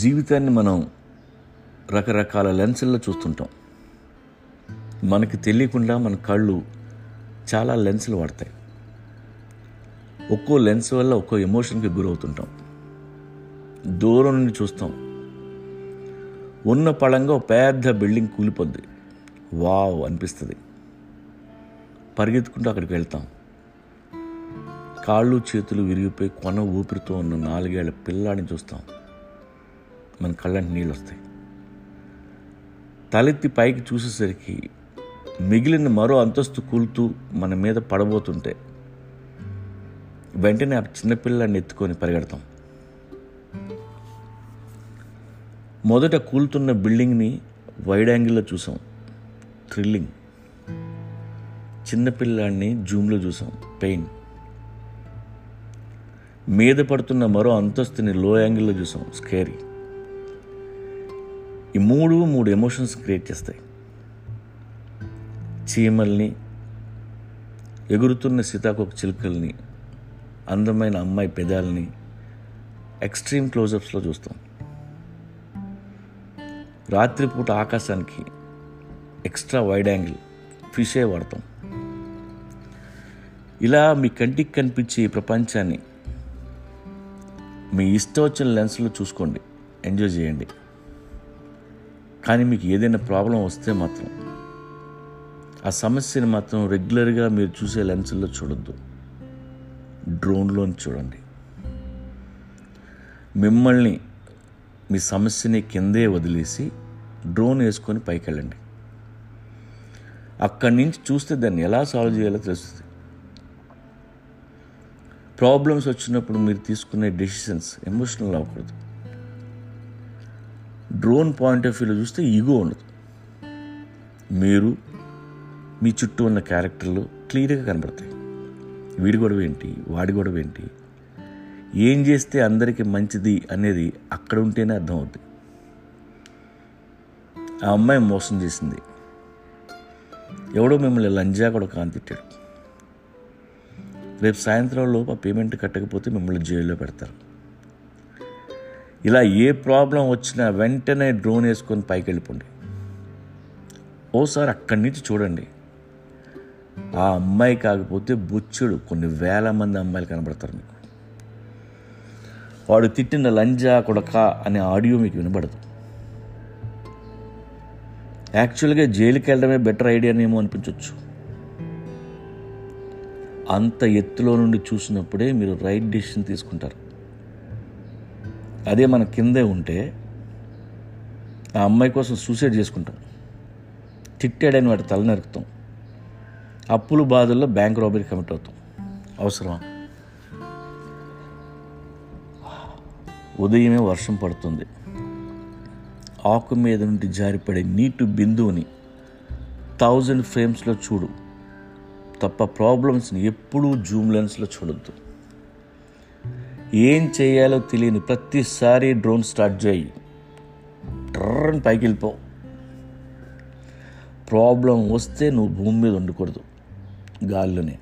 జీవితాన్ని మనం రకరకాల లెన్సుల్లో చూస్తుంటాం. మనకి తెలియకుండా మన కళ్ళు చాలా లెన్సులు వాడతాయి. ఒక్కో లెన్స్ వల్ల ఒక్కో ఎమోషన్కి గురవుతుంటాం. దూరం నుండి చూస్తాం. ఉన్న పళంగా ఒక పెద్ద బిల్డింగ్ కూలిపోద్ది. వావ్ అనిపిస్తుంది. పరిగెత్తుకుంటూ అక్కడికి వెళ్తాం. కాళ్ళు చేతులు విరిగిపోయి కొన ఊపిరితో ఉన్న నాలుగేళ్ళ పిల్లాడిని చూస్తాం. మన కళ్ళంటి నీళ్ళు వస్తాయి తలెత్తి పైకి చూసేసరికి మిగిలిన మరో అంతస్తు కూలుతూ మన మీద పడబోతుంటే వెంటనే ఆ చిన్నపిల్లాన్ని ఎత్తుకొని పరిగెడతాం. మొదట కూలుతున్న బిల్డింగ్ని వైడ్ యాంగిల్లో చూసాం. థ్రిల్లింగ్. చిన్నపిల్లాడిని జూమ్లో చూసాం. పెయిన్. మీద పడుతున్న మరో అంతస్తుని లో యాంగిల్లో చూసాం. స్కేరీ. ఈ మూడు మూడు ఎమోషన్స్ క్రియేట్ చేస్తాయి. చీమల్ని ఎగురుతున్న సీతాకోక చిలుకల్ని అందమైన అమ్మాయి పెదాలని ఎక్స్ట్రీమ్ క్లోజప్స్లో చూస్తాం. రాత్రిపూట ఆకాశానికి ఎక్స్ట్రా వైడ్ యాంగిల్ ఫిషే వాడతాం. ఇలా మీ కంటికి కనిపించే ఈ ప్రపంచాన్ని మీ ఇష్టం వచ్చిన లెన్స్లో చూసుకోండి. ఎంజాయ్ చేయండి. కానీ మీకు ఏదైనా ప్రాబ్లం వస్తే మాత్రం ఆ సమస్యని మాత్రం రెగ్యులర్గా మీరు చూసే లెన్సుల్లో చూడొద్దు. డ్రోన్లోని చూడండి. మిమ్మల్ని మీ సమస్యని కిందే వదిలేసి డ్రోన్ వేసుకొని పైకి వెళ్ళండి అక్కడి నుంచి చూస్తే దాన్ని ఎలా సాల్వ్ చేయాలో తెలుస్తుంది. ప్రాబ్లమ్స్ వచ్చినప్పుడు మీరు తీసుకునే డెసిషన్స్ ఎమోషనల్ అవ్వకూడదు. డ్రోన్ పాయింట్ ఆఫ్ వ్యూలో చూస్తే ఈగో ఉండదు. మీరు మీ చుట్టూ ఉన్న క్యారెక్టర్లు క్లియర్గా కనబడతాయి. వీడి గొడవ ఏంటి? వాడి గొడవ ఏంటి? ఏం చేస్తే అందరికీ మంచిది అనేది అక్కడ ఉంటేనే అర్థమవుతుంది ఆ అమ్మాయి మోసం చేసింది. ఎవడో మిమ్మల్ని లంజా కూడా కాంతిట్టాడు రేపు సాయంత్రం లోపు ఆ పేమెంట్ కట్టకపోతే మిమ్మల్ని జైల్లో పెడతారు. ఇలా ఏ ప్రాబ్లం వచ్చినా వెంటనే డ్రోన్ వేసుకొని పైకి వెళ్ళిపోండి ఓసారి అక్కడి నుంచి చూడండి. ఆ అమ్మాయి కాకపోతే బుచ్చుడు కొన్ని వేల మంది అమ్మాయిలు కనబడతారు మీకు. వాడు తిట్టిన లంజా కొడక అనే ఆడియో మీకు వినబడదు. యాక్చువల్గా జైలుకి వెళ్ళడమే బెటర్ ఐడియానేమో అనిపించవచ్చు అంత ఎత్తులో నుండి చూసినప్పుడే మీరు రైట్ డెసిషన్ తీసుకుంటారు. అదే మన కిందే ఉంటే ఆ అమ్మాయి కోసం సూసైడ్ చేసుకుంటాం. తిట్టాడని వాటి తల నరుకుతాం. అప్పులు బాధల్లో బ్యాంక్ రాబరీ కమిట్ అవుతాం. అవసరమా? ఉదయమే వర్షం పడుతుంది. ఆకు మీద నుండి జారిపడే నీటి బిందువుని థౌజండ్ ఫ్రేమ్స్లో చూడు. తప్ప ప్రాబ్లమ్స్ని ఎప్పుడూ జూమ్ లెన్స్లో చూడొద్దు. ఏం చేయాలో తెలియని ప్రతిసారి డ్రోన్ స్టార్ట్ చేయి. ట్రన్ పైకి వెళ్ళిపో. ప్రాబ్లం వస్తే నువ్వు భూమి మీద ఉండకూడదు. గాల్లోనే.